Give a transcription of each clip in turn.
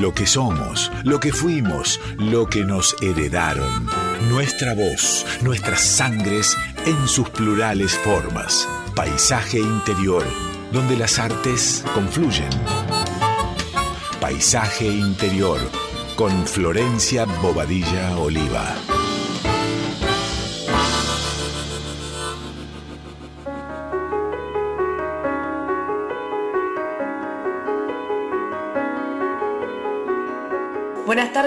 Lo que somos, lo que fuimos, lo que nos heredaron. Nuestra voz, nuestras sangres en sus plurales formas. Paisaje interior, donde las artes confluyen. Paisaje interior, con Florencia Bobadilla Oliva.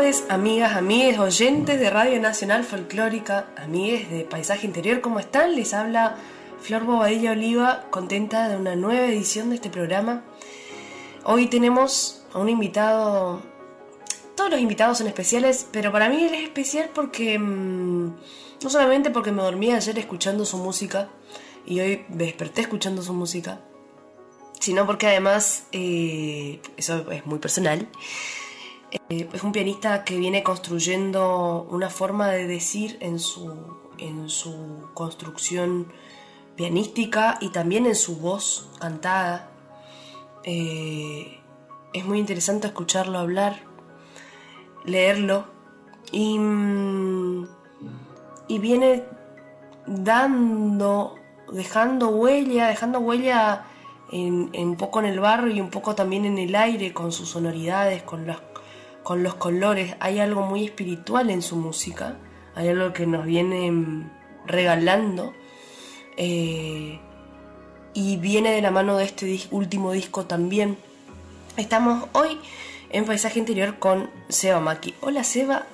Tardes, amigas, amigues, oyentes de Radio Nacional Folclórica, amigues de Paisaje Interior, ¿cómo están? Les habla Flor Bobadilla Oliva, contenta de una nueva edición de este programa. Hoy tenemos a un invitado, todos los invitados son especiales, pero para mí él es especial porque, mm, no solamente porque me dormí ayer escuchando su música y hoy desperté escuchando su música, sino porque además, eh, eso es muy personal, eh, es un pianista que viene construyendo una forma de decir en su, en su construcción pianística y también en su voz cantada. Eh, es muy interesante escucharlo hablar, leerlo y, mm, y viene dando, dejando huella, dejando huella un poco en el barro y un poco también en el aire con sus sonoridades, con las con los colores, hay algo muy espiritual en su música, hay algo que nos viene mm, regalando eh, y viene de la mano de este último disco también. Estamos hoy en Paisaje Interior con Seba Maki. Hola Seba,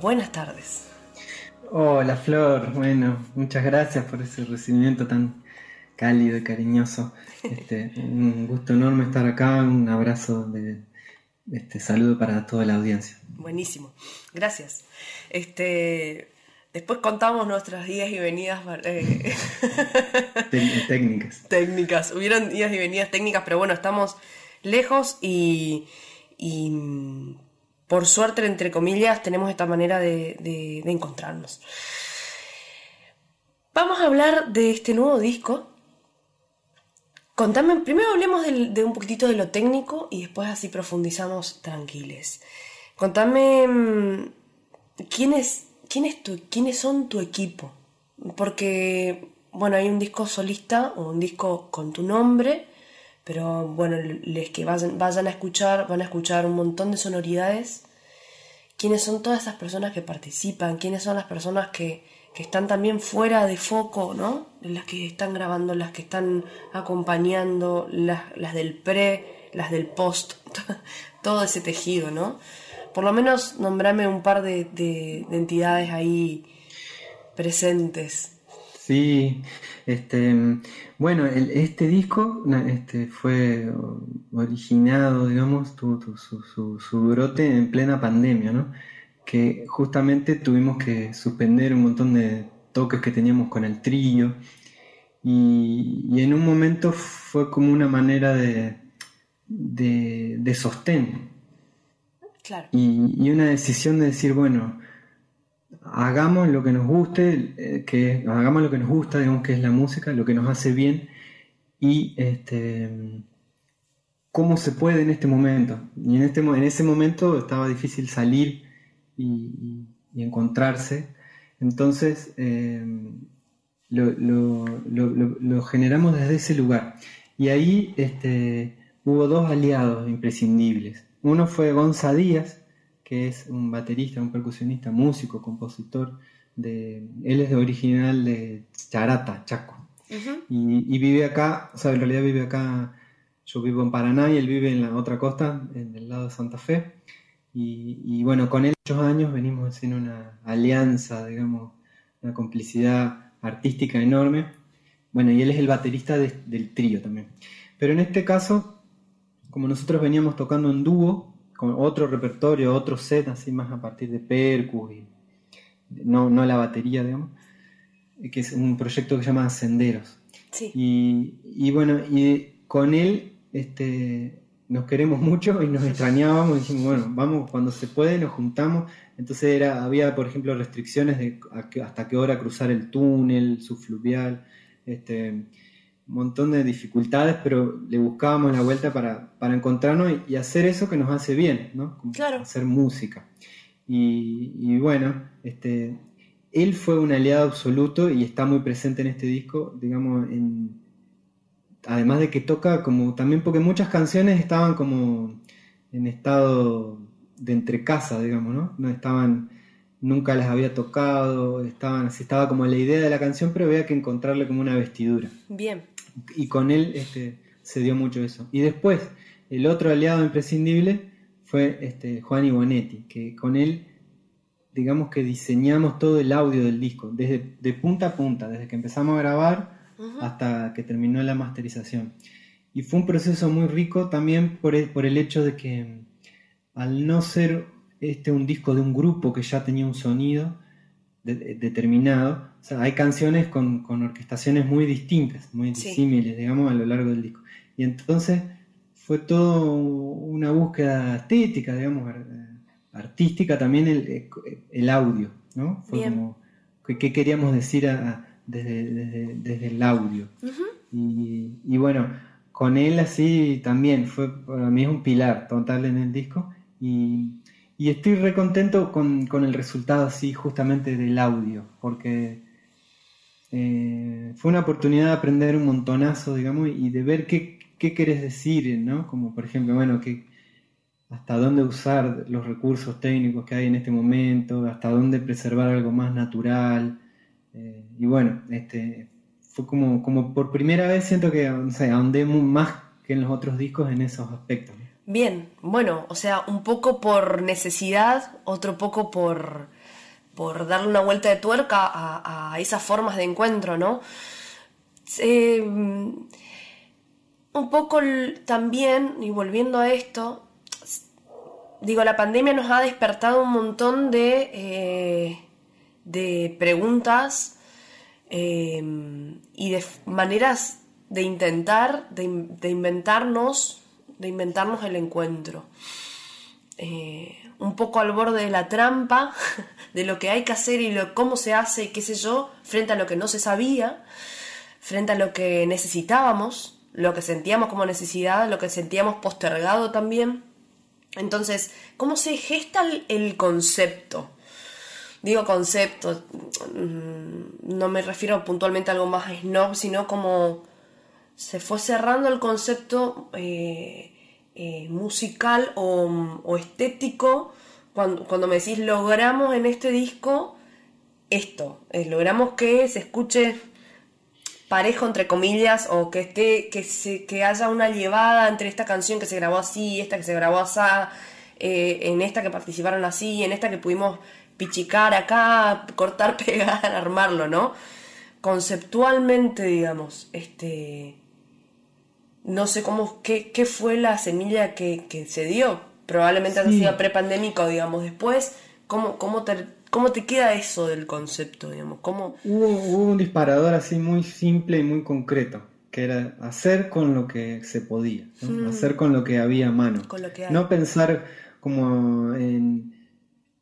buenas tardes. Hola Flor, bueno, muchas gracias por ese recibimiento tan cálido y cariñoso. Este, un gusto enorme estar acá, un abrazo de, este, saludo para toda la audiencia. Buenísimo, gracias. Este, después contamos nuestras idas y venidas eh, técnicas. Técnicas, hubieron idas y venidas técnicas, pero bueno, estamos lejos y, por suerte, entre comillas, tenemos esta manera de, de encontrarnos. Vamos a hablar de este nuevo disco Contame, primero hablemos de un poquitito de lo técnico y después así profundizamos tranquiles. Contame mm, quién es, quién quiénes son tu equipo. Porque, bueno, hay un disco solista o un disco con tu nombre, pero bueno, les que vayan, vayan a escuchar, van a escuchar un montón de sonoridades. ¿Quiénes son todas esas personas que participan? ¿Quiénes son las personas que, que están también fuera de foco, ¿no? Las que están grabando, las que están acompañando, las, del pre, las del post, todo ese tejido, ¿no? Por lo menos nombrame un par de, entidades ahí presentes. Sí, este, bueno, este disco este, fue originado, digamos, tuvo su, su, su, brote en plena pandemia, ¿no? Que justamente tuvimos que suspender un montón de toques que teníamos con el trillo y, en un momento fue como una manera de, de, sostén. Y, una decisión de decir, bueno, hagamos lo que nos guste, eh, que hagamos lo que nos gusta, digamos que es la música, lo que nos hace bien y este cómo se puede en este momento. Y en, este, en ese momento estaba difícil salir y, encontrarse. Entonces, eh, lo, generamos desde ese lugar. Y ahí este, hubo dos aliados imprescindibles. Uno fue Gonza Díaz, que es un baterista, un percusionista, músico, compositor. De, él es de original de Charata, Chaco. y, vive acá, o sea, en realidad vive acá, yo vivo en Paraná y él vive en la otra costa, en el lado de Santa Fe. Y, bueno, con él muchos años venimos haciendo una alianza, digamos, una complicidad artística enorme. Bueno, y él es el baterista del trío también. Pero en este caso, como nosotros veníamos tocando en dúo, con otro repertorio, otro set, así más a partir de percus y no, no la batería, digamos, que es un proyecto que se llama Senderos. Sí. Y, y bueno, y con él este, nos queremos mucho y nos extrañábamos y dijimos, bueno, vamos, cuando se puede nos juntamos. Entonces era, había, por ejemplo, restricciones de hasta qué hora cruzar el túnel subfluvial. Este, un montón de dificultades, pero le buscábamos la vuelta para, encontrarnos y, hacer eso que nos hace bien, ¿no? claro. Hacer música. Y, bueno, este, él fue un aliado absoluto y está muy presente en este disco, digamos, en, además de que toca como también porque muchas canciones estaban como en estado de entrecasa, digamos, ¿no? No estaban, nunca las había tocado, estaban, así estaba como la idea de la canción, pero había que encontrarle como una vestidura. Bien. Y con él este, se dio mucho eso. Y después, el otro aliado imprescindible fue este, Juan Ibonetti, que con él, digamos que diseñamos todo el audio del disco, desde de punta a punta, desde que empezamos a grabar hasta que terminó la masterización. Y fue un proceso muy rico también por el, por el hecho de que al no ser este un disco de un grupo que ya tenía un sonido determinado, hay canciones con, orquestaciones muy distintas, muy disímiles, digamos, a lo largo del disco. Y entonces fue todo una búsqueda estética, digamos, artística también el, audio, ¿no? Fue como, ¿qué, queríamos decir desde, el audio? y, y, bueno, con él así también, fue para mí es un pilar total en el disco. Y, estoy recontento con, con el resultado así justamente del audio, porque eh, fue una oportunidad de aprender un montonazo, digamos, y de ver qué, qué querés decir, ¿no? Como por ejemplo, bueno, que, hasta dónde usar los recursos técnicos que hay en este momento, hasta dónde preservar algo más natural. Eh, y bueno, este, fue como, como por primera vez siento que o sea, ahondé más que en los otros discos en esos aspectos. Bien, bueno, o sea, un poco por necesidad, otro poco por, por darle una vuelta de tuerca a, esas formas de encuentro, ¿no? Eh, un poco también, y volviendo a esto, digo, la pandemia nos ha despertado un montón de, eh, de preguntas eh, y de maneras de intentar, de, de inventarnos de inventarnos el encuentro. Eh, un poco al borde de la trampa, de lo que hay que hacer y lo, cómo se hace y qué sé yo, frente a lo que no se sabía, frente a lo que necesitábamos, lo que sentíamos como necesidad, lo que sentíamos postergado también. Entonces, ¿cómo se gesta el concepto? Digo concepto, mm, no me refiero puntualmente a algo más snob, sino como se fue cerrando el concepto eh, eh, musical o, estético cuando, cuando, me decís logramos en este disco esto, eh, logramos que se escuche parejo entre comillas o que esté que se que haya una llevada entre esta canción que se grabó así esta que se grabó así en esta que participaron así en esta que pudimos pichicar acá cortar pegar armarlo no conceptualmente digamos este no sé cómo, qué, qué fue la semilla que, se dio. Probablemente ha sido prepandémico, digamos. Después, ¿cómo, cómo, te, ¿cómo te queda eso del concepto, digamos? ¿Cómo... Hubo, un disparador así muy simple y muy concreto, que era hacer con lo que se podía, mm. hacer con lo que había a mano. No pensar como en,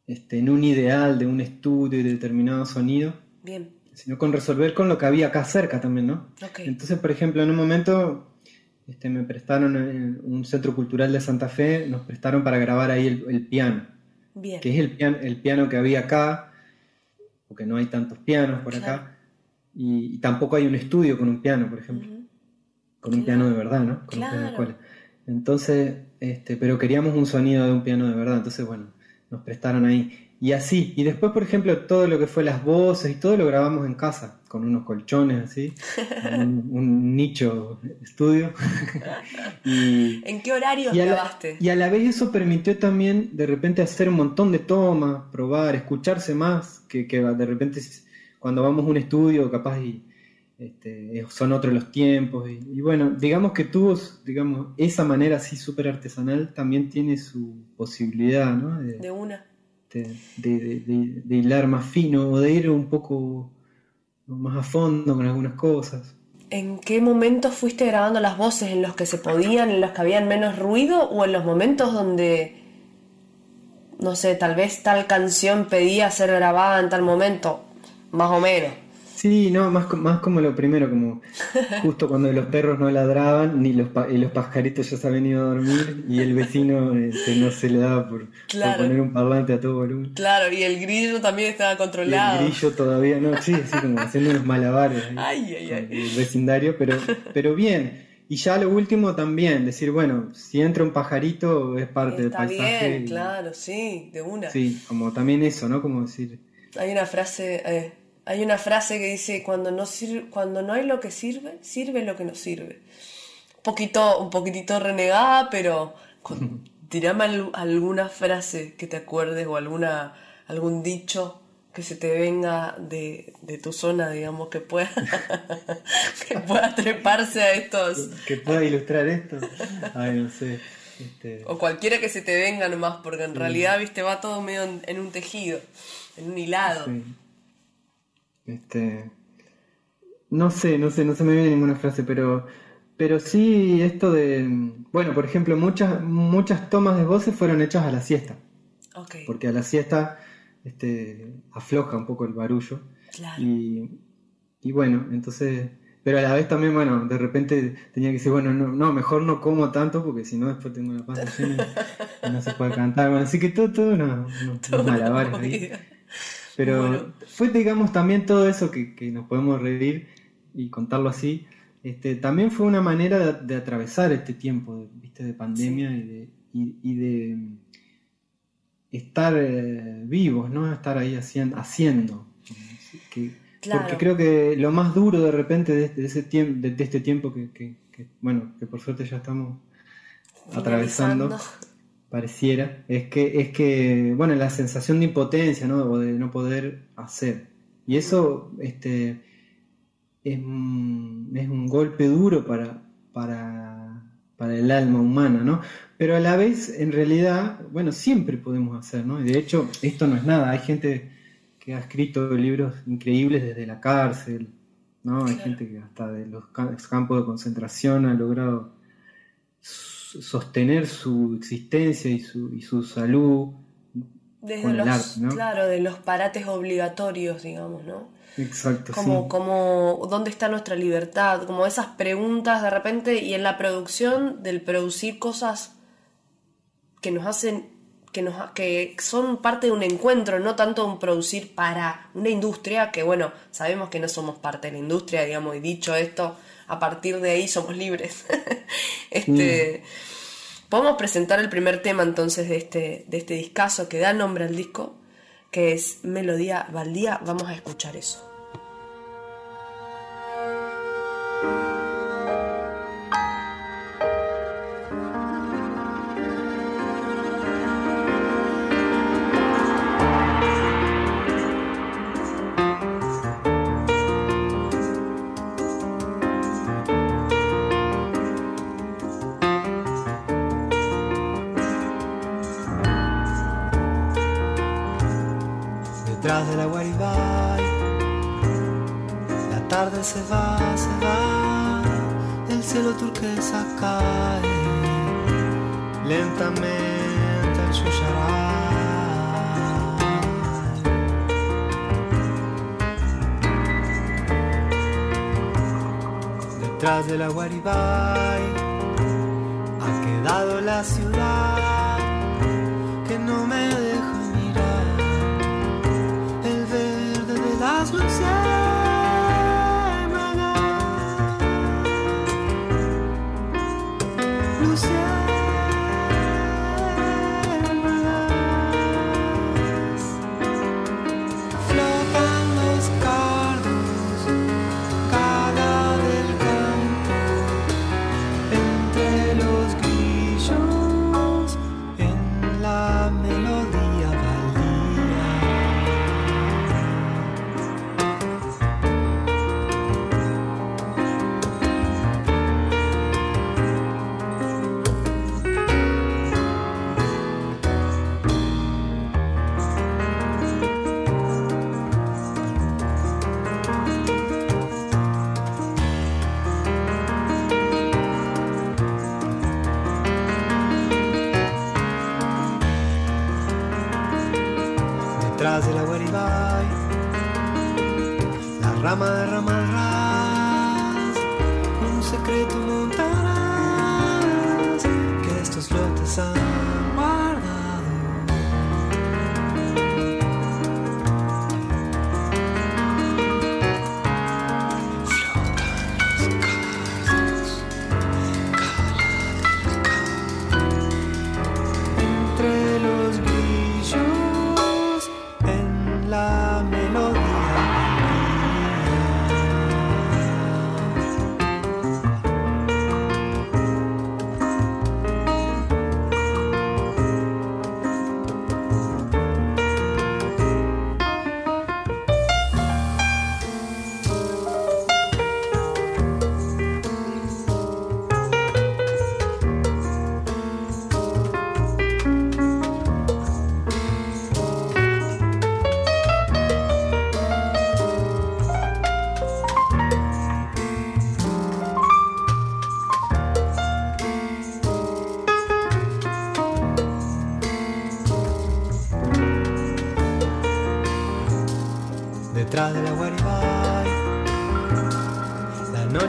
este, en un ideal de un estudio y de determinado sonido. Bien. Sino con resolver con lo que había acá cerca también, ¿no? Entonces, por ejemplo, en un momento este, me prestaron en un centro cultural de Santa Fe, nos prestaron para grabar ahí el, piano. Que es el piano, el piano que había acá, porque no hay tantos pianos por acá. Y, tampoco hay un estudio con un piano, por ejemplo. Con un piano de verdad, ¿no? Con Entonces, este, pero queríamos un sonido de un piano de verdad. Entonces, bueno, nos prestaron ahí. Y así, y después, por ejemplo, todo lo que fue las voces y todo lo grabamos en casa, con unos colchones así, un, nicho estudio. ¿En qué horario grabaste? y a la vez eso permitió también de repente hacer un montón de tomas, probar, escucharse más, que, que de repente cuando vamos a un estudio capaz y este, son otros los tiempos. Y, bueno, digamos que tuvo, digamos, esa manera así súper artesanal también tiene su posibilidad, ¿no? de una de, hilar más fino o de ir un poco más a fondo con algunas cosas. ¿En qué momentos fuiste grabando las voces? ¿En los que se podían, en los que habían menos ruido o en los momentos donde, no sé, tal vez tal canción pedía ser grabada en tal momento? Más o menos. Sí, no, más, más como lo primero, como justo cuando los perros no ladraban, ni los, y los pajaritos ya se habían ido a dormir, y el vecino este, no se le daba por, poner un parlante a todo volumen. Claro, y el grillo también estaba controlado. el grillo todavía no, sí, así como haciendo unos malabares ay, ay, ay. el vecindario, pero, pero bien. Y ya lo último también, decir, bueno, si entra un pajarito es parte del paisaje. Bien, claro, sí, de una. Sí, como también eso, ¿no? Como decir. Hay una frase, eh, hay una frase que dice cuando no sirve, cuando no hay lo que sirve, sirve lo que no sirve. Un poquito, un poquitito renegada, pero tirame alguna frase que te acuerdes o alguna, algún dicho que se te venga de, tu zona, digamos, que pueda, que pueda treparse a estos. Que pueda ilustrar esto. Ay, no sé. Este, o cualquiera que se te venga nomás, porque en realidad, viste, va todo medio en, un tejido, en un hilado. Este. No sé, no sé, no se me viene ninguna frase, pero. Pero sí, esto de. Bueno, por ejemplo, muchas, muchas tomas de voces fueron hechas a la siesta. Porque a la siesta este, afloja un poco el barullo. Y, y, bueno, entonces, pero a la vez también, bueno, de repente tenía que decir, bueno, no, no mejor no como tanto porque si no después tengo la panza llena y no se puede cantar. Bueno, así que todo, todo unos, malabares ahí. Pero fue, digamos, también todo eso que, que, nos podemos reír y contarlo así. Este, también fue una manera de, atravesar este tiempo ¿viste? de pandemia y de, y de estar eh, vivos, ¿no? Estar ahí haciendo. haciendo Porque creo que lo más duro de repente de este, ese tiempo, de, este tiempo que, bueno, que por suerte ya estamos atravesando, pareciera, es que, es que, bueno, la sensación de impotencia, ¿no? O de no poder hacer. Y eso, este, es, es un golpe duro para, para, para el alma humana, ¿no? Pero a la vez, en realidad, bueno, siempre podemos hacer, ¿no? Y de hecho, esto no es nada. Hay gente que ha escrito libros increíbles desde la cárcel, ¿no? Hay gente que hasta de los campos de concentración ha logrado sostener su existencia y su, y su salud desde los, Claro, de los parates obligatorios, digamos, ¿no? Exacto. Como, como, ¿dónde está nuestra libertad? Como esas preguntas de repente y en la producción del producir cosas que nos hacen, que, nos, que son parte de un encuentro, no tanto un producir para una industria, que bueno, sabemos que no somos parte de la industria, digamos, y dicho esto, a partir de ahí somos libres. este, mm. Podemos presentar el primer tema entonces de este, de este discazo que da nombre al disco, que es Melodía Baldía. Vamos a escuchar eso. Se va, se va, el cielo turquesa cae. Lentamente al Detrás de la Guaribay ha quedado la ciudad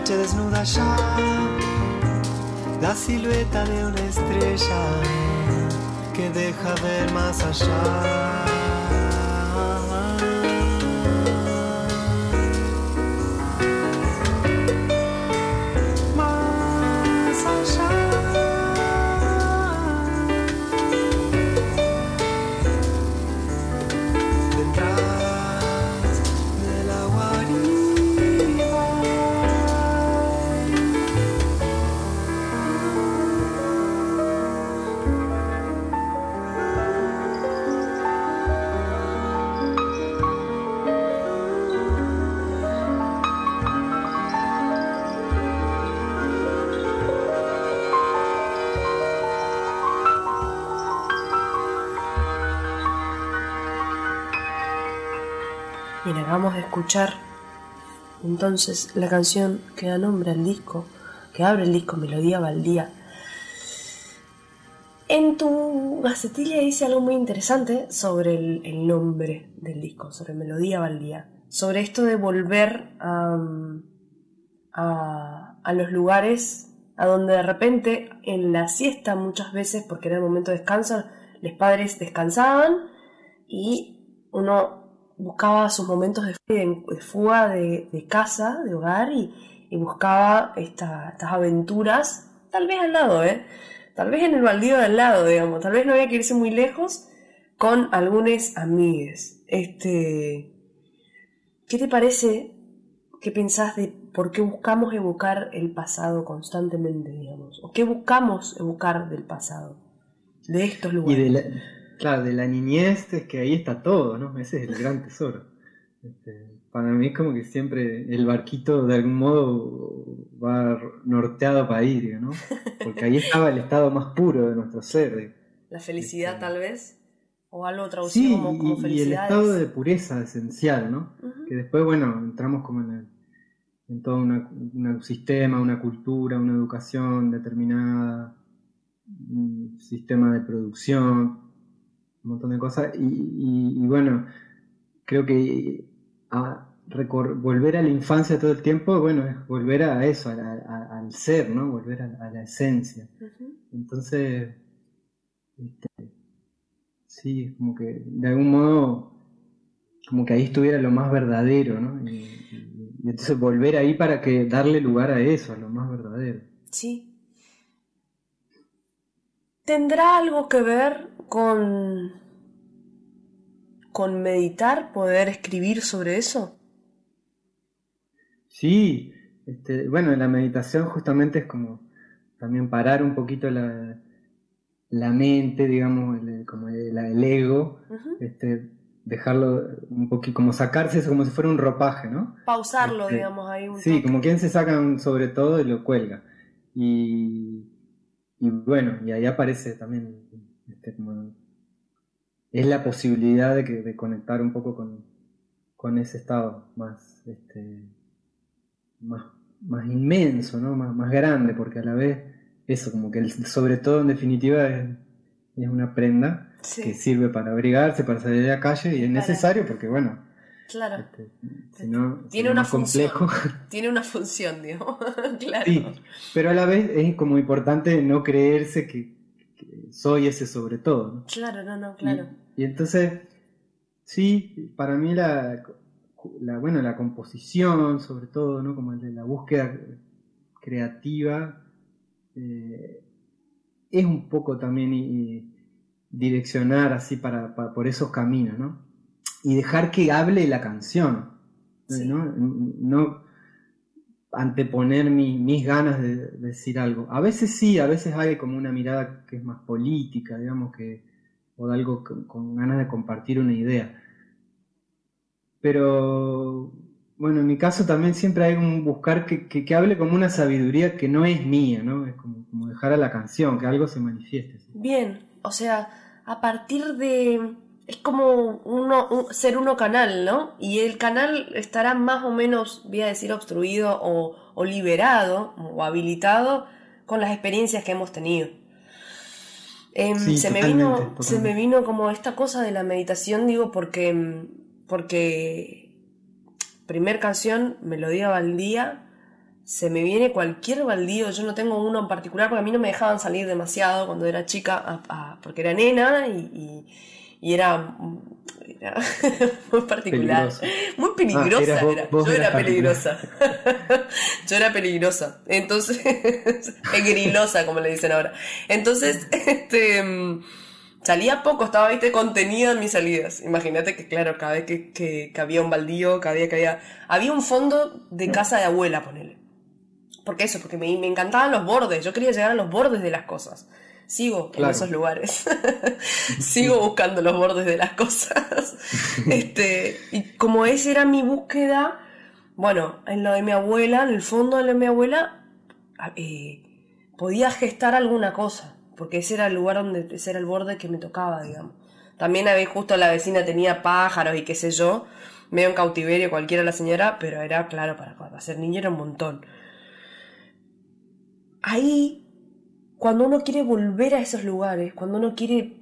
noche desnuda ya, la silueta de una estrella que deja ver más allá. Escuchar entonces la canción que da nombre al disco, que abre el disco Melodía Baldía. En tu gacetilla dice algo muy interesante sobre el, nombre del disco, sobre Melodía Baldía, sobre esto de volver a, a, a los lugares a donde de repente en la siesta muchas veces, porque era el momento de descanso, los padres descansaban y uno buscaba sus momentos de, fuga de, de, casa, de hogar, y, y buscaba esta, estas aventuras, tal vez al lado, ¿eh? Tal vez en el baldío de al lado, digamos, tal vez no había que irse muy lejos con algunos amigues. Este, ¿Qué te parece? ¿Qué pensás de por qué buscamos evocar el pasado constantemente, digamos? ¿O qué buscamos evocar del pasado? De estos lugares. Y de la, claro, de la niñez es que ahí está todo, ¿no? Ese es el gran tesoro. Este, para mí es como que siempre el barquito de algún modo va norteado para ir, ¿no? Porque ahí estaba el estado más puro de nuestro ser. La felicidad este, tal vez, o algo traducido sí, como, como felicidad. Y el estado de pureza esencial, ¿no? Uh -huh. Que después, bueno, entramos como en, el, en todo una, un sistema, una cultura, una educación determinada, un sistema de producción, un montón de cosas. Y, y, y bueno, creo que a volver a la infancia todo el tiempo, bueno, es volver a eso, a, a, al ser, ¿no? Volver a, a la esencia. Uh -huh. Entonces, este, sí, como que de algún modo, como que ahí estuviera lo más verdadero, ¿no? Y, y, y entonces volver ahí para que darle lugar a eso, a lo más verdadero. Sí. ¿Tendrá algo que ver con con meditar, poder escribir sobre eso? Sí, este, bueno, la meditación justamente es como también parar un poquito la, la mente, digamos, el, como el, el ego, uh -huh. este, dejarlo un poquito, como sacarse eso como si fuera un ropaje, ¿no? Pausarlo, este, digamos, ahí un Sí, toque. como quien se saca un sobre todo y lo cuelga. Y, y bueno, y ahí aparece también este, como es la posibilidad de, que, de conectar un poco con, con ese estado más, este, más, más inmenso, ¿no? más, más grande, porque a la vez eso, como que el, sobre todo en definitiva es, es una prenda Sí. que sirve para abrigarse, para salir a la calle y es Para- necesario porque bueno, Claro. Este, no, Tiene una más función. complejo. Tiene una función, digamos. claro. Sí, pero a la vez es como importante no creerse que, que soy ese sobre todo. ¿no? Claro, no, no, claro. Y, y entonces, sí, para mí la, la, bueno, la composición, sobre todo, ¿no? Como el de la búsqueda creativa, eh, es un poco también y- y direccionar así para, para- por esos caminos, ¿no? Y dejar que hable la canción, Sí. ¿no? No anteponer mi- mis ganas de, de decir algo. A veces sí, a veces hay como una mirada que es más política, digamos, que, o de algo con, con ganas de compartir una idea. Pero, bueno, en mi caso también siempre hay un buscar que, que- que hable como una sabiduría que no es mía, ¿no? Es como, como dejar a la canción, que algo se manifieste. ¿sí? Bien, o sea, a partir de... Es como uno, un- ser uno canal, ¿no? Y el canal estará más o menos, voy a decir, obstruido o, o liberado o habilitado con las experiencias que hemos tenido. Em, Sí, se, me vino, totalmente. se me vino como esta cosa de la meditación, digo, porque, porque primer canción, Melodía Baldía, se me viene cualquier baldío, yo no tengo uno en particular porque a mí no me dejaban salir demasiado cuando era chica, a- a- porque era nena y, y- y era, era muy particular, Peligrosa. muy peligrosa. Ah, vos- era. vos Yo era peligrosa. yo era peligrosa. Entonces, pegrilosa, como le dicen ahora. Entonces, este mm, salía poco, estaba, viste, contenida en mis salidas. Imagínate que, claro, cada vez que, que, que había un baldío, cada día que había. Había un fondo de casa de abuela, ponele. ¿Por qué eso? Porque me, me encantaban los bordes. Yo quería llegar a los bordes de las cosas. Sigo Claro. en esos lugares. Sigo buscando los bordes de las cosas. este, y como esa era mi búsqueda, bueno, en lo de mi abuela, en el fondo de lo de mi abuela, a- eh, podía gestar alguna cosa. Porque ese era el lugar donde, ese era el borde que me tocaba, digamos. También había justo la vecina tenía pájaros y qué sé yo, medio en cautiverio cualquiera la señora, pero era claro, para, para ser niño era un montón. Ahí, cuando uno quiere volver a esos lugares, cuando uno quiere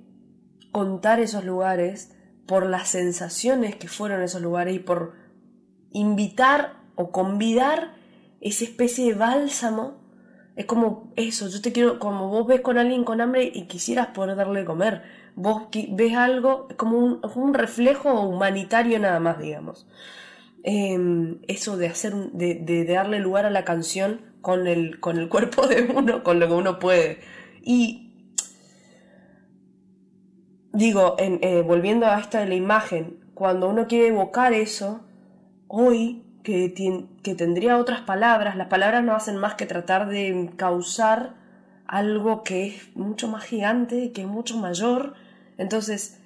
contar esos lugares, por las sensaciones que fueron esos lugares y por invitar o convidar esa especie de bálsamo, es como eso, yo te quiero, como vos ves con alguien con hambre y quisieras poder darle de comer, vos ves algo, es como un, reflejo humanitario nada más, digamos. Em, eso de hacer, de- de darle lugar a la canción con el, con el cuerpo de uno, con lo que uno puede. Y digo, eh, volviendo a esta de la imagen, cuando uno quiere evocar eso, hoy que, que tendría otras palabras, las palabras no hacen más que tratar de causar algo que es mucho más gigante, que es mucho mayor. Entonces,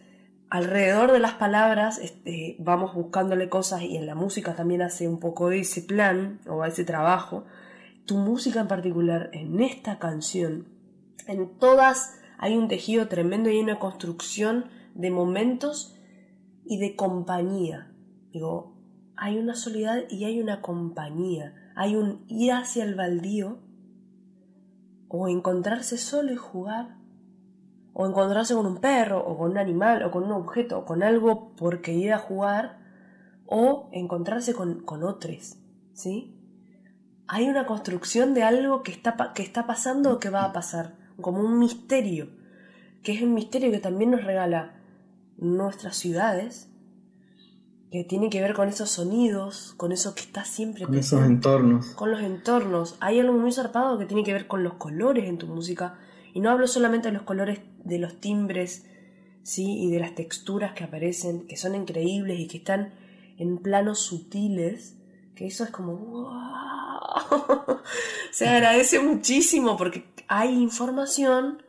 alrededor de las palabras este, vamos buscándole cosas y en la música también hace un poco de ese plan o ese trabajo. Tu música en particular, en esta canción, en todas hay un tejido tremendo y hay una construcción de momentos y de compañía. Digo, hay una soledad y hay una compañía. Hay un ir hacia el baldío o encontrarse solo y jugar. O encontrarse con un perro o con un animal o con un objeto o con algo porque ir a jugar. O encontrarse con, con otros. ¿Sí? Hay una construcción de algo que está, que está pasando o que va a pasar. Como un misterio. Que es un misterio que también nos regala nuestras ciudades. Que tiene que ver con esos sonidos, con eso que está siempre Con esos entornos. con los entornos. Hay algo muy zarpado que tiene que ver con los colores en tu música. Y no hablo solamente de los colores de los timbres, ¿sí? Y de las texturas que aparecen, que son increíbles y que están en planos sutiles. Que eso es como... ¡wow! Se agradece muchísimo porque hay información,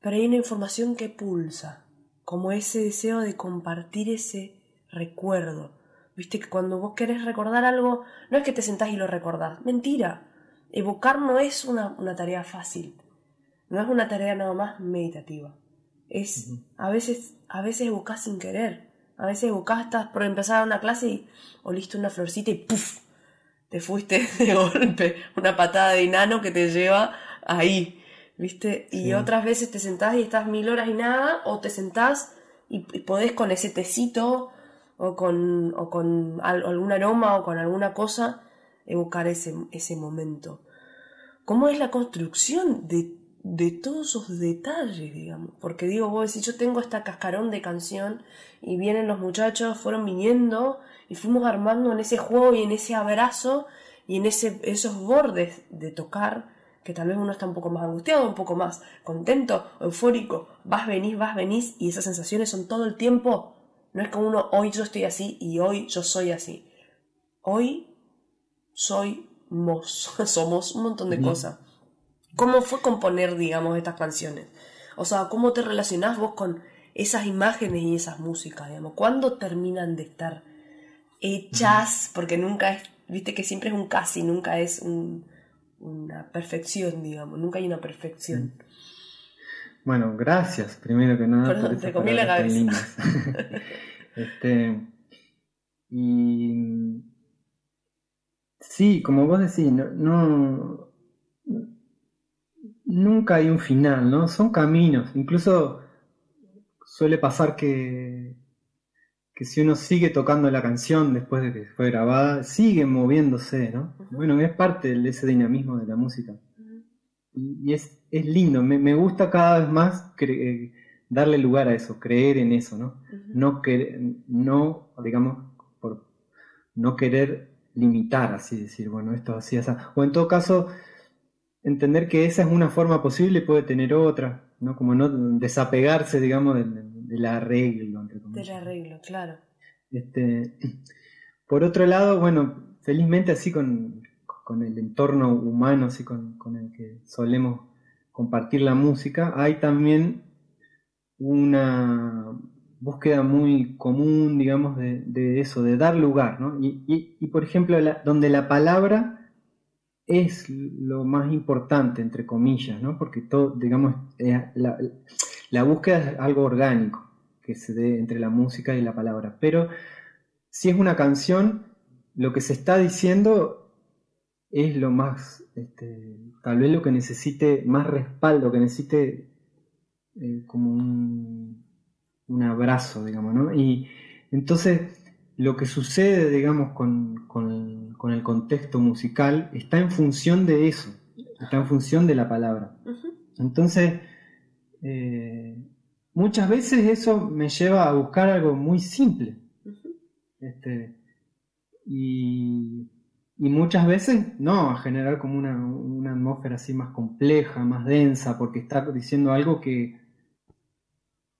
pero hay una información que pulsa. Como ese deseo de compartir ese recuerdo. Viste que cuando vos querés recordar algo, no es que te sentás y lo recordás. Mentira. Evocar no es una, una tarea fácil. No es una tarea nada más meditativa. Es, a veces, a veces evocás sin querer. A veces evocás, estás por empezar una clase y oliste una florcita y ¡puf! Te fuiste de golpe. Una patada de enano que te lleva ahí. ¿Viste? Y Sí. otras veces te sentás y estás mil horas y nada, o te sentás y, podés con ese tecito o con, o con al- algún aroma o con alguna cosa, evocar ese, ese momento. ¿Cómo es la construcción de, de todos esos detalles, digamos? Porque digo, vos decís, yo tengo esta cascarón de canción y vienen los muchachos, fueron viniendo y fuimos armando en ese juego y en ese abrazo y en ese, esos bordes de tocar que tal vez uno está un poco más angustiado, un poco más contento, eufórico, vas, venís, vas, venís y esas sensaciones son todo el tiempo. No es como uno, hoy yo estoy así y hoy yo soy así. Hoy soy mos, somos un montón de Bien. cosas. ¿Cómo fue componer, digamos, estas canciones? O sea, ¿cómo te relacionás vos con esas imágenes y esas músicas, digamos? ¿Cuándo terminan de estar hechas? Porque nunca es, viste que siempre es un casi, nunca es un- una perfección, digamos, nunca hay una perfección. Bueno, gracias, primero que nada. Perdón, por te comí la cabeza. este, y sí, como vos decís, no, no- nunca hay un final, ¿no? Son caminos. Incluso suele pasar que, que si uno sigue tocando la canción después de que fue grabada, sigue moviéndose, ¿no? Bueno, es parte de ese dinamismo de la música. Y, y es, es lindo, me, me gusta cada vez más cre- eh, darle lugar a eso, creer en eso, ¿no? No, que, no digamos, por no querer limitar, así decir, bueno, esto así, así. O en todo caso, entender que esa es una forma posible y puede tener otra, ¿no? Como no desapegarse, digamos, del, del arreglo, entre comillas. Del arreglo, claro. Este, por otro lado, bueno, felizmente así con, con el entorno humano, así con, con el que solemos compartir la música, hay también una búsqueda muy común, digamos, de, de eso, de dar lugar, ¿no? Y, y- y, por ejemplo, la- donde la palabra es lo más importante, entre comillas, ¿no? Porque todo, digamos, la búsqueda es algo orgánico que se dé entre la música y la palabra. Pero si es una canción, lo que se está diciendo es lo más, este, tal vez lo que necesite más respaldo, que necesite eh, como un, un abrazo, digamos, ¿no? Y entonces lo que sucede, digamos, con, con- con el contexto musical está en función de eso, está en función de la palabra. Entonces, eh, muchas veces eso me lleva a buscar algo muy simple. Este, y, y muchas veces no, a generar como una, una atmósfera así más compleja, más densa, porque está diciendo algo que,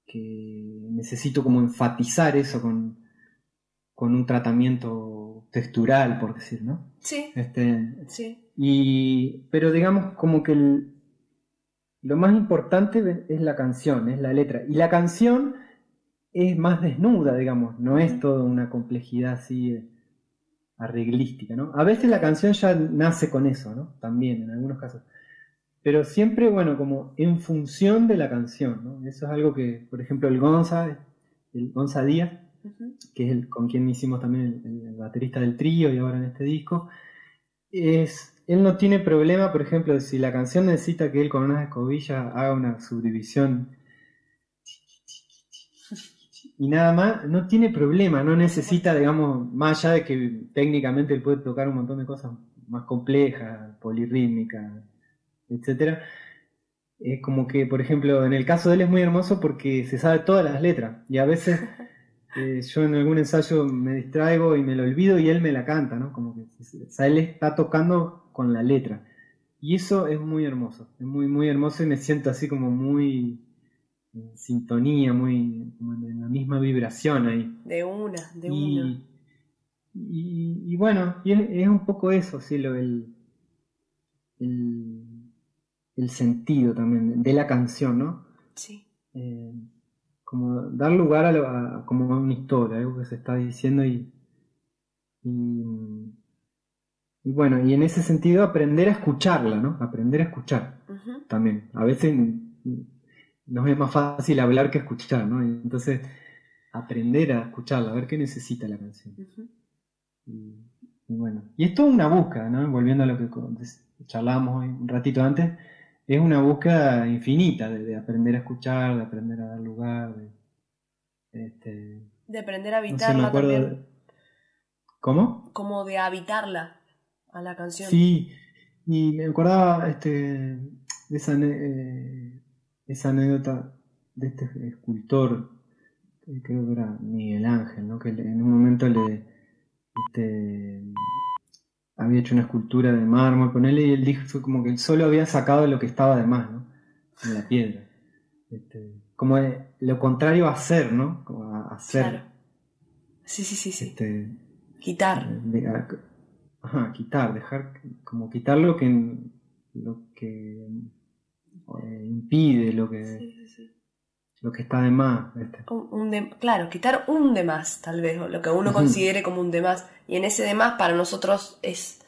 que necesito como enfatizar eso con, con un tratamiento textural, por decir, ¿no? Sí, Este, sí. y, pero digamos como que el- lo más importante es la canción, es la letra. Y la canción es más desnuda, digamos, no es toda una complejidad así eh, arreglística, ¿no? A veces la canción ya nace con eso, ¿no? También, en algunos casos. Pero siempre, bueno, como en función de la canción, ¿no? Eso es algo que, por ejemplo, el Gonza, el Gonza Díaz, Que es el con quien hicimos también el, el baterista del trío y ahora en este disco, es, él no tiene problema, por ejemplo, si la canción necesita que él con unas escobillas haga una subdivisión y nada más, no tiene problema, no necesita, digamos, más allá de que técnicamente él puede tocar un montón de cosas más complejas, polirrítmicas, etcétera. Es como que, por ejemplo, en el caso de él es muy hermoso porque se sabe todas las letras y a veces eh, yo en algún ensayo me distraigo y me lo olvido y él me la canta, ¿no? Como que o sea, él está tocando con la letra. Y eso es muy hermoso, es muy, muy hermoso y me siento así como muy en sintonía, muy como en la misma vibración ahí. De una, de una. Y, y- y bueno, y es, es un poco eso, sí, lo, el, el, el sentido también de la canción, ¿no? Sí. Eh, como dar lugar a, lo- a- como a una historia, algo que se está diciendo y, y, y bueno, y en ese sentido aprender a escucharla, ¿no? Aprender a escuchar también. A veces nos es más fácil hablar que escuchar, ¿no? Y Entonces, aprender a escucharla, a ver qué necesita la canción. Y, y bueno, y es toda una búsqueda, ¿no? Volviendo a lo que charlábamos un ratito antes, es una búsqueda infinita de, de aprender a escuchar, de aprender a dar lugar, de, este, De aprender a No sé, habitarla también. ¿Cómo? Como de habitarla a la canción. Sí, y me acordaba este, de esa, eh, esa anécdota de este escultor, que creo que era Miguel Ángel, ¿no? que en un momento le este, había hecho una escultura de mármol, ponele, y él dijo como que él solo había sacado lo que estaba de más, ¿no? En la piedra. Este, como de- lo contrario a hacer, ¿no? Como a hacer. Claro. Sí, sí, sí, sí. Este, Quitar. de- a- ajá, quitar, dejar, como quitar lo que, lo que eh, impide, lo que, Sí, sí, sí. Lo que está de más. ¿viste? Un- un de- claro, quitar un de más, tal vez, o lo que uno considere como un de más. Y en ese de más, para nosotros es.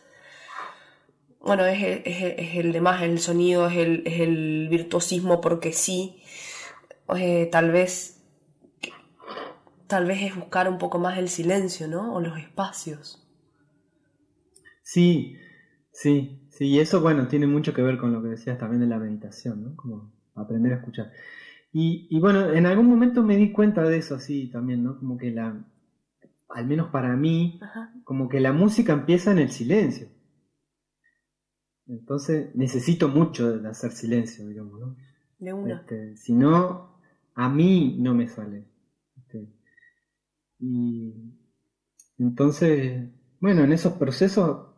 Bueno, es, es- es el de más, el sonido, es el, es el virtuosismo porque sí. Eh, tal vez. Tal vez es buscar un poco más el silencio, ¿no? O los espacios. Sí, sí, sí, y eso, bueno, tiene mucho que ver con lo que decías también de la meditación, ¿no? Como aprender a escuchar. Y, y bueno, en algún momento me di cuenta de eso así también, ¿no? Como que la, al menos para mí, Ajá. como que la música empieza en el silencio. Entonces necesito mucho de hacer silencio, digamos, ¿no? De una. Este, si no, a mí no me sale. Este, y entonces, bueno, en esos procesos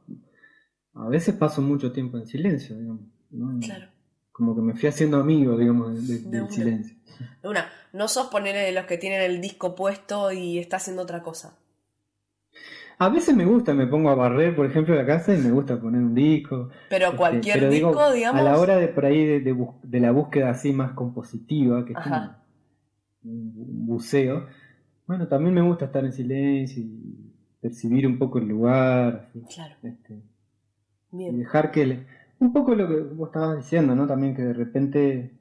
a veces paso mucho tiempo en silencio, digamos. ¿no? Claro. Como que me fui haciendo amigo, digamos, de- de- De del una. silencio. De una. No sos ponerle de los que tienen el disco puesto y está haciendo otra cosa. A veces me gusta, me pongo a barrer, por ejemplo, la casa y me gusta poner un disco. Pero Este, cualquier pero digo, disco, digamos. A la hora de por ahí de, de la búsqueda así más compositiva, que es Ajá. un un buceo, bueno, también me gusta estar en silencio y percibir un poco el lugar, así, Claro. este, y Bien. dejar que un poco lo que vos estabas diciendo, ¿no? También que de repente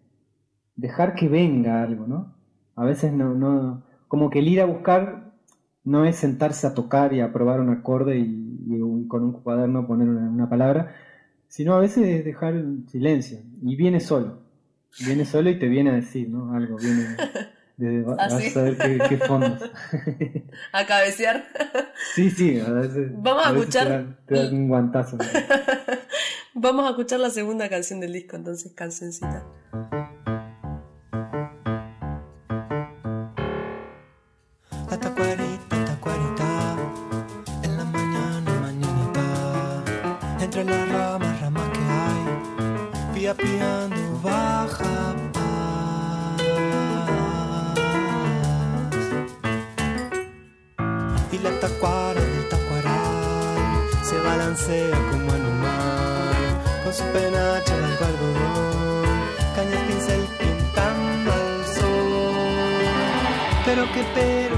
dejar que venga algo, ¿no? A veces no, no, como que el ir a buscar no es sentarse a tocar y a probar un acorde y, con un cuaderno poner una, una palabra, sino a veces es dejar el silencio y viene solo, viene solo y te viene a decir, ¿no? Algo, viene de, va- ¿Ah, vas a saber qué, qué fondos. A cabecear. sí, sí, a veces, Vamos a veces escuchar- te dan- te dan un guantazo. Vamos a escuchar la segunda canción del disco, entonces, cancioncita. Que, pero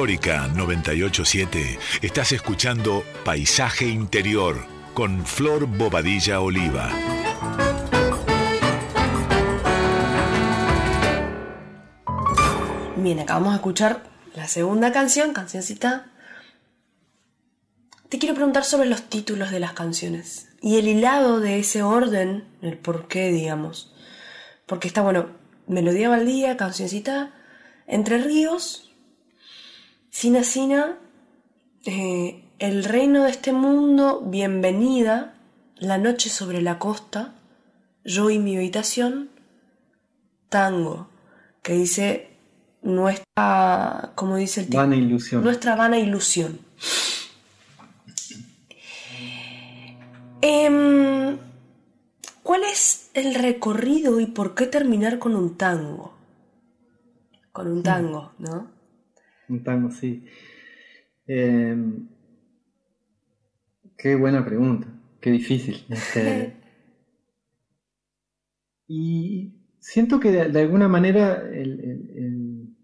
Folclórica 987 estás escuchando Paisaje Interior con Flor Bobadilla Oliva. Bien, acabamos de escuchar la segunda canción, cancioncita. Te quiero preguntar sobre los títulos de las canciones y el hilado de ese orden, el por qué, digamos. Porque está, bueno, Melodía Baldía, cancioncita, Entre Ríos, Sina Sina, eh, El reino de este mundo, Bienvenida, La noche sobre la costa, Yo y mi habitación, Tango, que dice nuestra, como dice el título, Vana ilusión. nuestra vana ilusión. Em, ¿Cuál es el recorrido y por qué terminar con un tango? Con un tango, ¿no? Un tango, sí. Eh, qué buena pregunta, qué difícil. Este, y siento que de, de alguna manera el, el- el-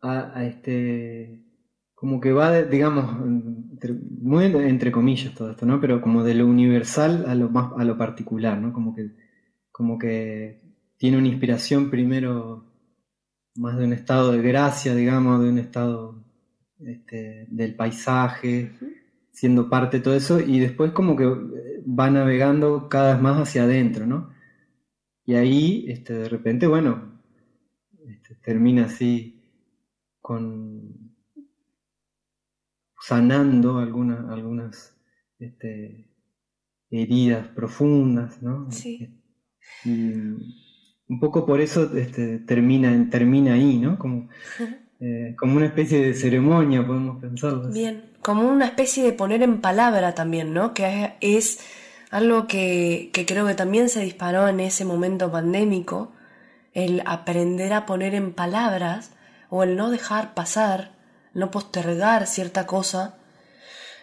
a, a este como que va, digamos, entre- muy entre, entre comillas todo esto, ¿no? Pero como de lo universal a lo más a lo particular, ¿no? Como que como que tiene una inspiración primero más de un estado de gracia, digamos, de un estado este, del paisaje, siendo parte de todo eso, y después como que eh, va navegando cada vez más hacia adentro, ¿no? Y ahí, este, de repente, bueno, este, termina así con sanando algunas, algunas este, heridas profundas, ¿no? Sí. Y un poco por eso este, termina, termina ahí, ¿no? Como, eh, como una especie de ceremonia, podemos pensarlo. así. Bien, como una especie de poner en palabra también, ¿no? Que es algo que, que creo que también se disparó en ese momento pandémico, el aprender a poner en palabras o el no dejar pasar, no postergar cierta cosa,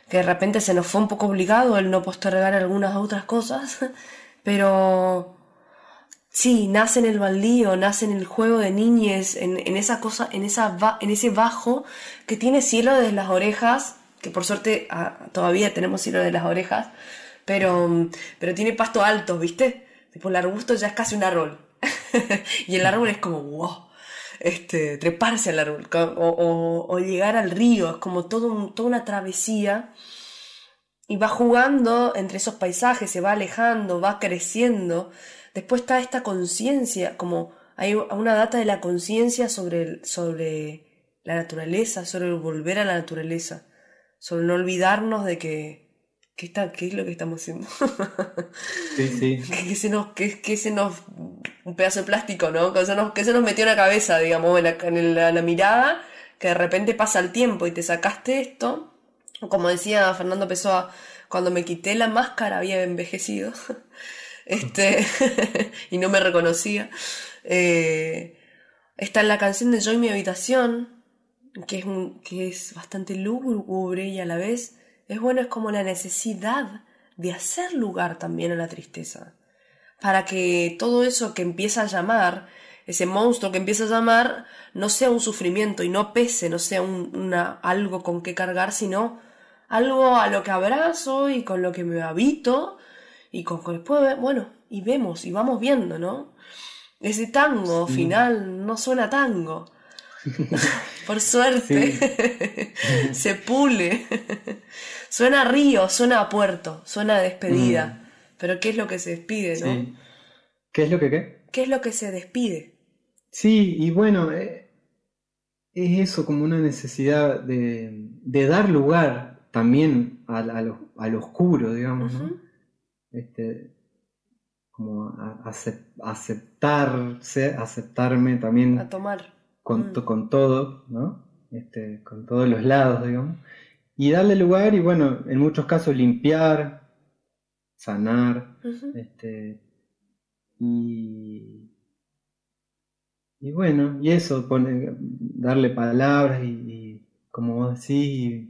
que de repente se nos fue un poco obligado el no postergar algunas otras cosas, pero sí, nace en el baldío, nace en el juego de niñez, en, en esa cosa, en, esa en ese bajo que tiene cielo desde las orejas, que por suerte ah, todavía tenemos cielo de las orejas, pero, pero tiene pasto alto, ¿viste? Tipo, el arbusto ya es casi un árbol. y el árbol es como, wow, este, treparse al árbol, o llegar al río, es como todo un- toda una travesía. Y va jugando entre esos paisajes, se va alejando, va creciendo. Después está esta conciencia, como hay una data de la conciencia sobre, sobre la naturaleza, sobre el volver a la naturaleza, sobre no olvidarnos de que, que está, ¿qué es lo que estamos haciendo? Sí, sí. que, que se nos, que, que se nos, un pedazo de plástico, ¿no? Que se nos, que se nos metió en la cabeza, digamos, en la, en la- la mirada, que de repente pasa el tiempo y te sacaste esto. Como decía Fernando Pessoa, cuando me quité la máscara había envejecido. Este, y no me reconocía. Eh, está en la canción de Yo y mi habitación, que es, que es bastante lúgubre y a la vez es bueno, es como la necesidad de hacer lugar también a la tristeza. Para que todo eso que empieza a llamar, ese monstruo que empieza a llamar, no sea un sufrimiento y no pese, no sea un- una, algo con que cargar, sino algo a lo que abrazo y con lo que me habito y con después, bueno, y vemos y vamos viendo, ¿no? Ese tango final no suena tango. Por suerte. Se pule. suena a río, suena a puerto, suena a despedida. Pero ¿qué es lo que se despide, no? Sí. ¿Qué es lo que qué? ¿Qué es lo que se despide? Sí, y bueno, eh, es eso como una necesidad de, de dar lugar también al oscuro, digamos, ¿no? Este, como a- acep- aceptarse, aceptarme también A tomar. con, Mm. to- con todo, ¿no? Este, con todos los lados, digamos. Y darle lugar y bueno, en muchos casos limpiar, sanar, este, y, y bueno, y eso, poner, darle palabras y, y como vos decís,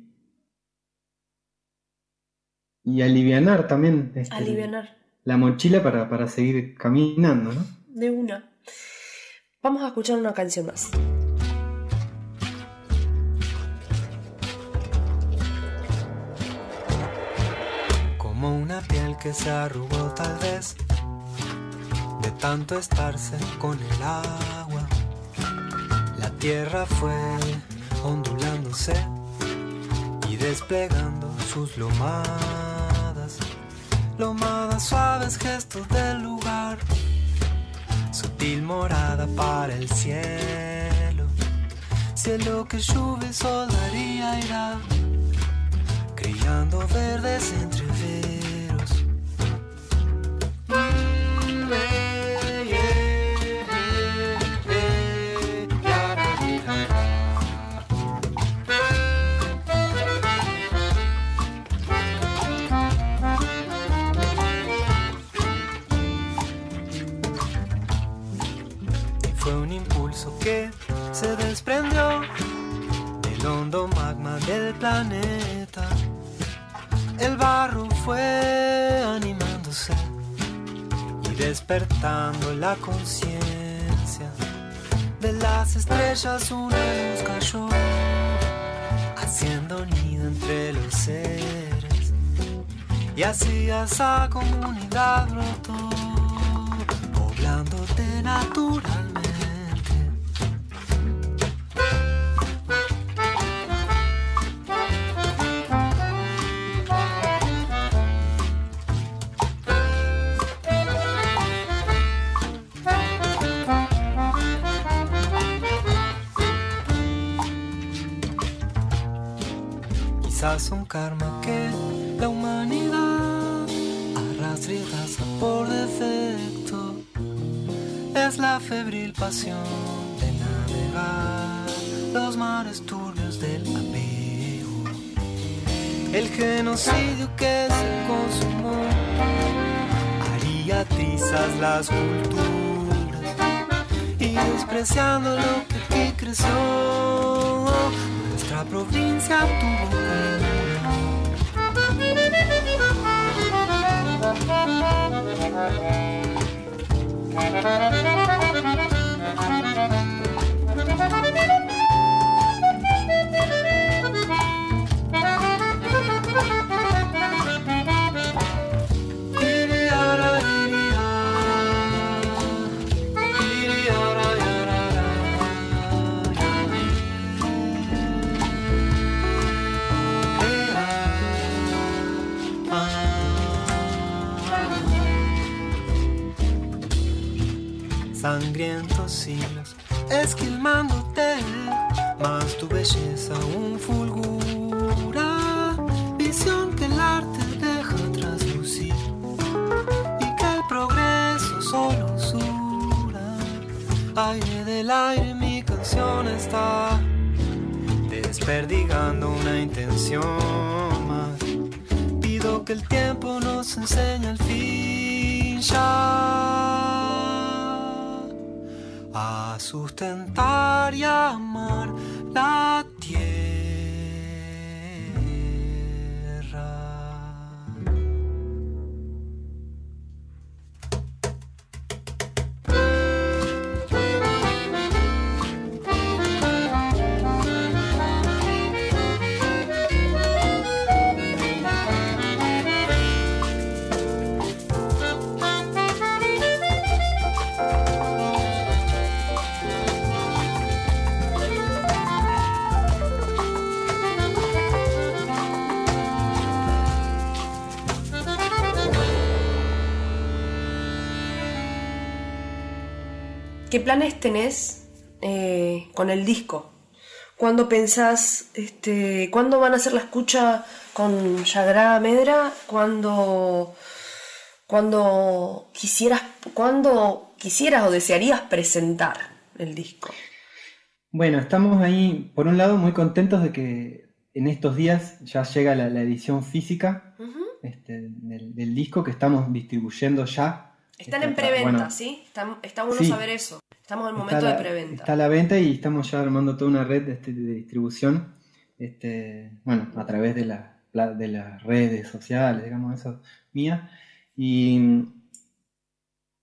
y, alivianar también este, Alivianar. la mochila para, para seguir caminando, ¿no? De una. Vamos a escuchar una canción más. Como una piel que se arrugó tal vez de tanto estarse con el agua. tierra fue ondulándose y desplegando sus lomadas, lomadas suaves gestos del lugar, sutil morada para el cielo, cielo que y sol daría irá, creyendo verdes entreveros. Que se desprendió del hondo magma del planeta. El barro fue animándose y despertando la conciencia de las estrellas. Una luz cayó, haciendo nido entre los seres. Y así esa comunidad brotó, poblándote naturalmente. Quizás karma que la humanidad arrastra y arrastra por defecto. Es la febril pasión de navegar los mares turbios del apego. El genocidio que se consumó haría trizas las culturas y despreciando lo que aquí creció. Nuestra provincia tuvo Thank you. Sangrientos siglos esquilmándote, más tu belleza un fulgura, visión que el arte deja traslucir y que el progreso solo usura. Aire del aire, mi canción está desperdigando una intención más. Pido que el tiempo nos enseñe al fin ya sustentar y amar la planes tenés eh, con el disco? ¿Cuándo pensás, este, cuándo van a hacer la escucha con Yagrada Medra? ¿Cuándo, cuándo quisieras, cuándo quisieras o desearías presentar el disco? Bueno, estamos ahí, por un lado, muy contentos de que en estos días ya llega la, la edición física este, del, del disco que estamos distribuyendo ya. Están Este, en preventa, bueno, ¿sí? Está, está bueno Sí. saber eso. Estamos en el momento la- de preventa. Está a la venta y estamos ya armando toda una red este, de distribución, este, bueno, a través de, la- de las redes sociales, digamos, eso mía. Y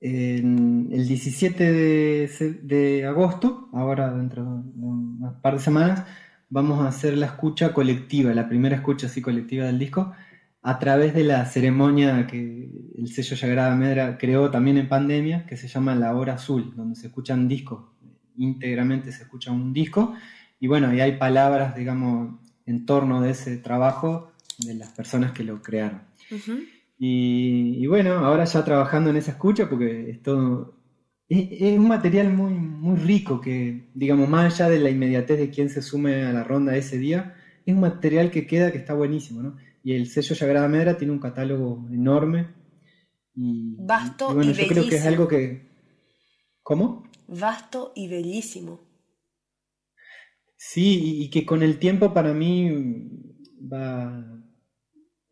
en el 17 de, de agosto, ahora dentro de un par de semanas, vamos a hacer la escucha colectiva, la primera escucha así colectiva del disco, a través de la ceremonia que el sello Sagrada Medra creó también en pandemia, que se llama La Hora Azul, donde se escuchan discos íntegramente se escucha un disco. Y bueno, y hay palabras, digamos, en torno de ese trabajo de las personas que lo crearon. y, bueno, ahora ya trabajando en esa escucha, porque es todo. Es, un material muy, muy rico que, digamos, más allá de la inmediatez de quien se sume a la ronda ese día, es un material que queda que está buenísimo, ¿no? Y el sello Sagrada Medra tiene un catálogo enorme. Y, Vasto y, bueno, yo creo que es algo que. ¿Cómo? Vasto y bellísimo. Sí, y que con el tiempo para mí va,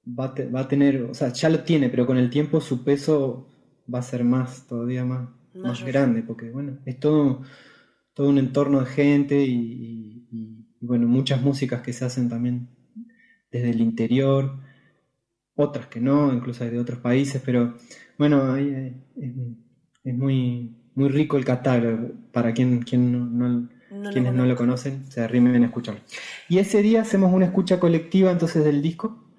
va, a tener, o sea, ya lo tiene, pero con el tiempo su peso va a ser más, todavía más, más, grande, porque bueno, es todo, todo un entorno de gente y, bueno, muchas músicas que se hacen también desde el interior, otras que no, incluso hay de otros países, pero bueno, es, es muy, muy rico el catálogo para quien, quien no quienes no lo conocen se arrimen a escucharlo. Y ese día hacemos una escucha colectiva entonces del disco,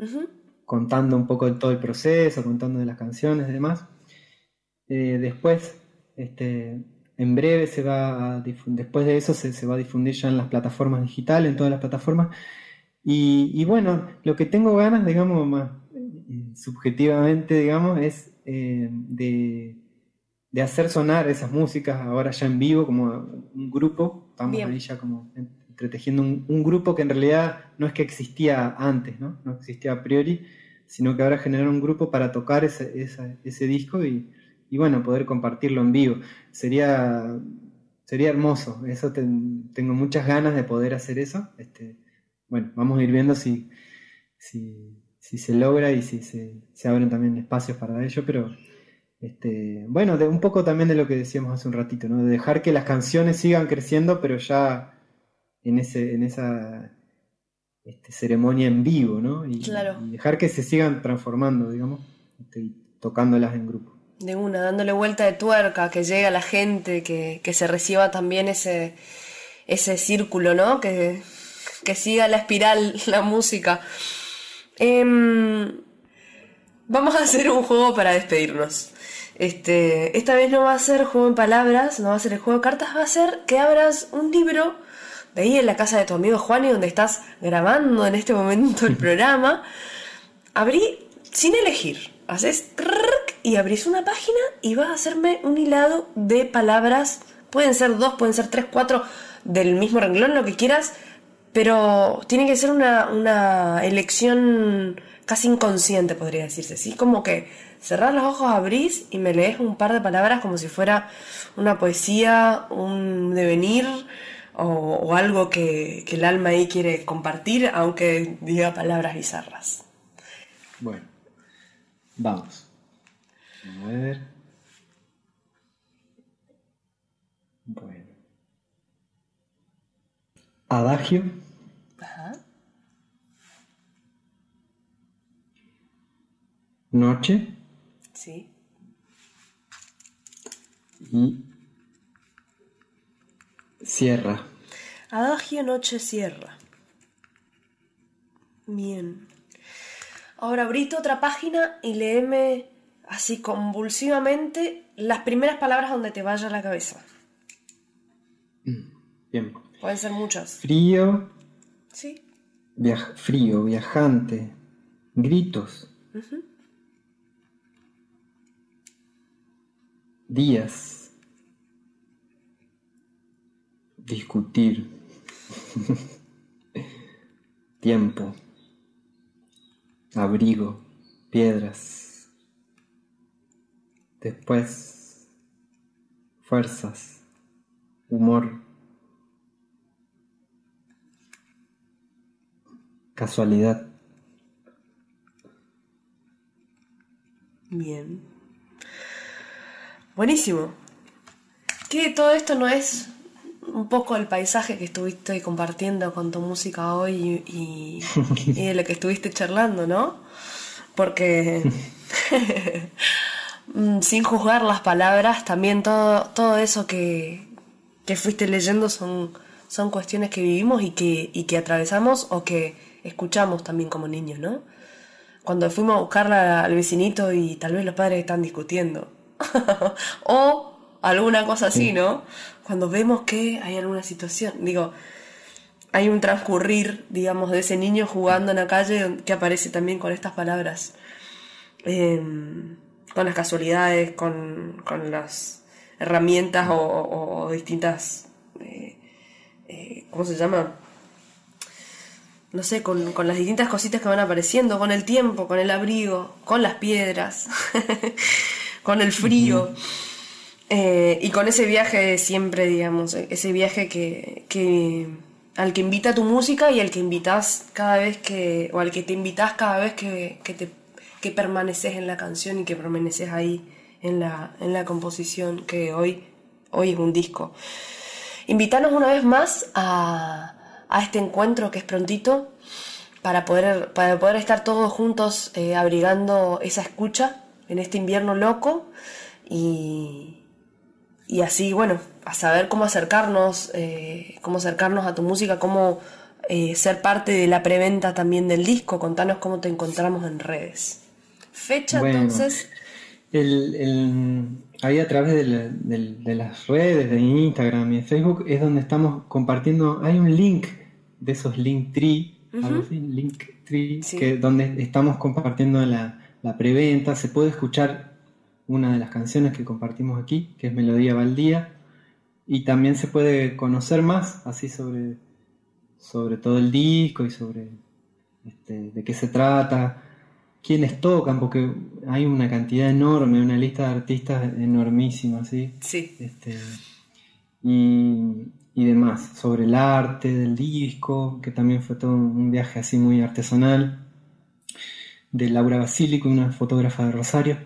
contando un poco de todo el proceso, contando de las canciones y demás. Eh, después, este, en breve se va a después de eso se, va a difundir ya en las plataformas digitales, en todas las plataformas. Y, bueno, lo que tengo ganas, digamos, más eh, subjetivamente, digamos, es eh, de de hacer sonar esas músicas ahora ya en vivo como un grupo. Estamos ahí ya como entretejiendo un, grupo que en realidad no es que existía antes, ¿no? No existía a priori, sino que ahora generar un grupo para tocar ese, ese disco y, y, bueno, poder compartirlo en vivo. Sería, sería hermoso, eso tengo muchas ganas de poder hacer eso. Este, bueno, vamos a ir viendo si, si, si se logra y si se, se abren también espacios para ello, pero este, bueno, de un poco también de lo que decíamos hace un ratito, ¿no? De dejar que las canciones sigan creciendo, pero ya en ese, en esa este, ceremonia en vivo, ¿no? Y, dejar que se sigan transformando, digamos, este, tocándolas en grupo. De una, dándole vuelta de tuerca, que llegue a la gente, que, se reciba también ese, ese círculo, ¿no? Que, que siga la espiral, la música. Em, vamos a hacer un juego para despedirnos. Este, esta vez no va a ser juego en palabras, no va a ser el juego de cartas, va a ser que abras un libro de ahí en la casa de tu amigo Juan y donde estás grabando en este momento el programa. Abrí sin elegir, haces y abrís una página y vas a hacerme un hilado de palabras. Pueden ser dos, pueden ser tres, cuatro del mismo renglón, lo que quieras, pero tiene que ser una, una elección casi inconsciente, podría decirse, ¿sí? Como que cerrar los ojos, abrís y me lees un par de palabras como si fuera una poesía, un devenir o, algo que, el alma ahí quiere compartir, aunque diga palabras bizarras. Bueno, vamos. A ver. Bueno. Adagio. Ajá. Noche. Sí. Y Sierra. Adagio Noche Sierra. Bien. Ahora abrite otra página y léeme así convulsivamente las primeras palabras donde te vaya la cabeza. Mm, bien. Pueden ser muchas. Frío. Sí. frío, viajante. Gritos. Días, discutir, tiempo, abrigo, piedras, después fuerzas, humor, casualidad. Bien. Buenísimo. Que todo esto no es un poco el paisaje que estuviste compartiendo con tu música hoy y, de lo que estuviste charlando, ¿no? Porque mm, sin juzgar las palabras, también todo, todo eso que, fuiste leyendo son, son cuestiones que vivimos y que, y que atravesamos o que escuchamos también como niños, ¿no? Cuando fuimos a buscarla al vecinito y tal vez los padres están discutiendo o alguna cosa así, ¿no? Cuando vemos que hay alguna situación, digo, hay un transcurrir, digamos, de ese niño jugando en la calle que aparece también con estas palabras, em, con las casualidades, con, con las herramientas o, distintas, eh, eh, ¿cómo se llama? No sé, con, con las distintas cositas que van apareciendo, con el tiempo, con el abrigo, con las piedras, con el frío. Eh, y con ese viaje siempre, digamos, ese viaje que, que al que invita tu música y al que invitas cada vez que, o al que te invitas cada vez que, que, te, que permaneces en la canción y que permaneces ahí en la, en la composición, que hoy, hoy es un disco. Invítanos una vez más a, a este encuentro que es prontito para poder, para poder estar todos juntos eh, abrigando esa escucha en este invierno loco y, y así, bueno, a saber cómo acercarnos, eh, cómo acercarnos a tu música, cómo eh, ser parte de la preventa también del disco. Contanos cómo te encontramos en redes. Fecha entonces. ahí a través de, las redes, de Instagram y de Facebook, es donde estamos compartiendo. Hay un link de esos Linktree, link que, donde estamos compartiendo la, la preventa. Se puede escuchar una de las canciones que compartimos aquí, que es Melodía Baldía, y también se puede conocer más así sobre, sobre todo el disco y sobre este, de qué se trata, quiénes tocan, porque hay una cantidad enorme, una lista de artistas enormísima, ¿sí? Sí. Este, y, y, demás, sobre el arte del disco, que también fue todo un viaje así muy artesanal, de Laura Basílico, una fotógrafa de Rosario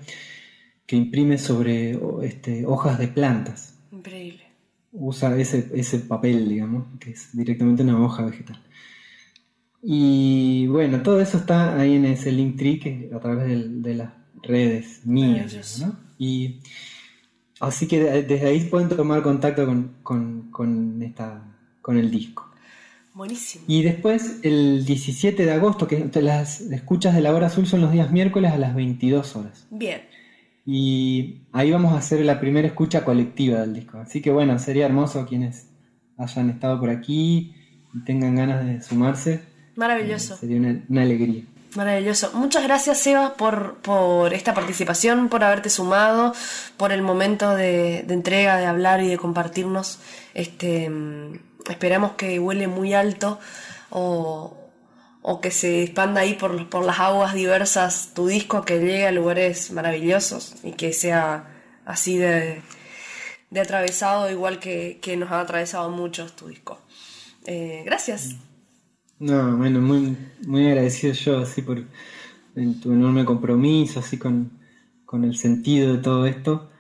que imprime sobre este, hojas de plantas. Increíble. Usa ese, ese papel, digamos, que es directamente una hoja vegetal. Y bueno, todo eso está ahí en ese link tree que a través de, las redes mías. ¿no? Y así que desde ahí pueden tomar contacto con, con, esta, con el disco. Buenísimo. Y después, el 17 de agosto, que las escuchas de la hora azul son los días miércoles a las 22 horas. Bien. Y ahí vamos a hacer la primera escucha colectiva del disco. Así que bueno, sería hermoso quienes hayan estado por aquí y tengan ganas de sumarse. Maravilloso. Eh, sería una, alegría. Maravilloso. Muchas gracias, Seba, por, por, esta participación, por haberte sumado, por el momento de, de entrega, de hablar y de compartirnos. Este, mm, esperamos que huele muy alto o, o que se expanda ahí por, por las aguas diversas tu disco, que llegue a lugares maravillosos y que sea así de, de atravesado, igual que, nos ha atravesado muchos tu disco. Eh, gracias. No, bueno, muy, muy agradecido yo así por tu enorme compromiso, así con, el sentido de todo esto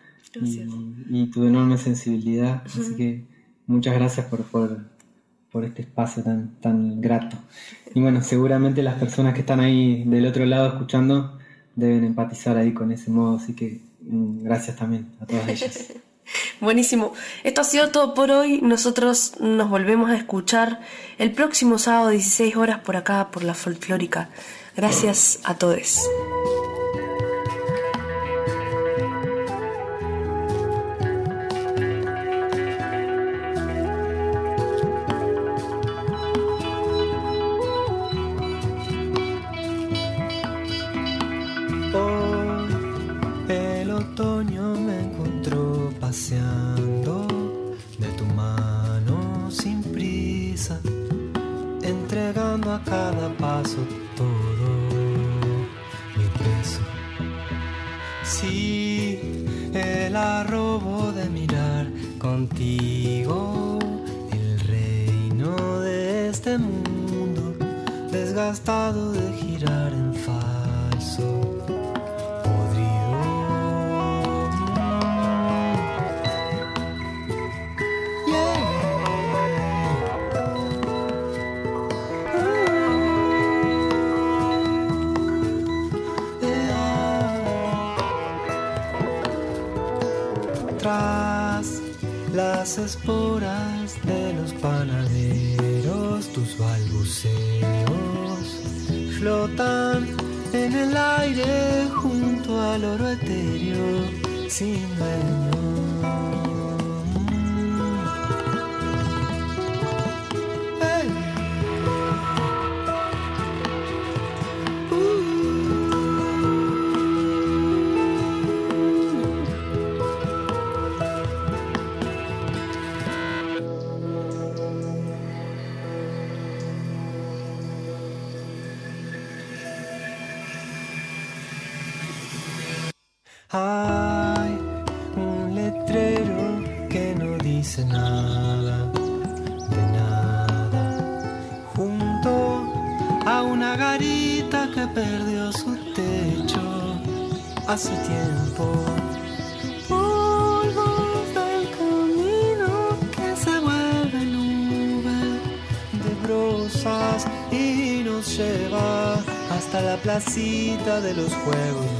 y, tu enorme sensibilidad. Así que muchas gracias por, por por este espacio tan, tan grato. Y bueno, seguramente las personas que están ahí del otro lado escuchando deben empatizar ahí con ese modo, así que mm, gracias también a todas ellas. Buenísimo. Esto ha sido todo por hoy. Nosotros nos volvemos a escuchar el próximo sábado 16 horas por acá, por la folclórica. Gracias a todos. Hace tiempo. Polvos del camino que se vuelve nube de brosas y nos lleva hasta la placita de los juegos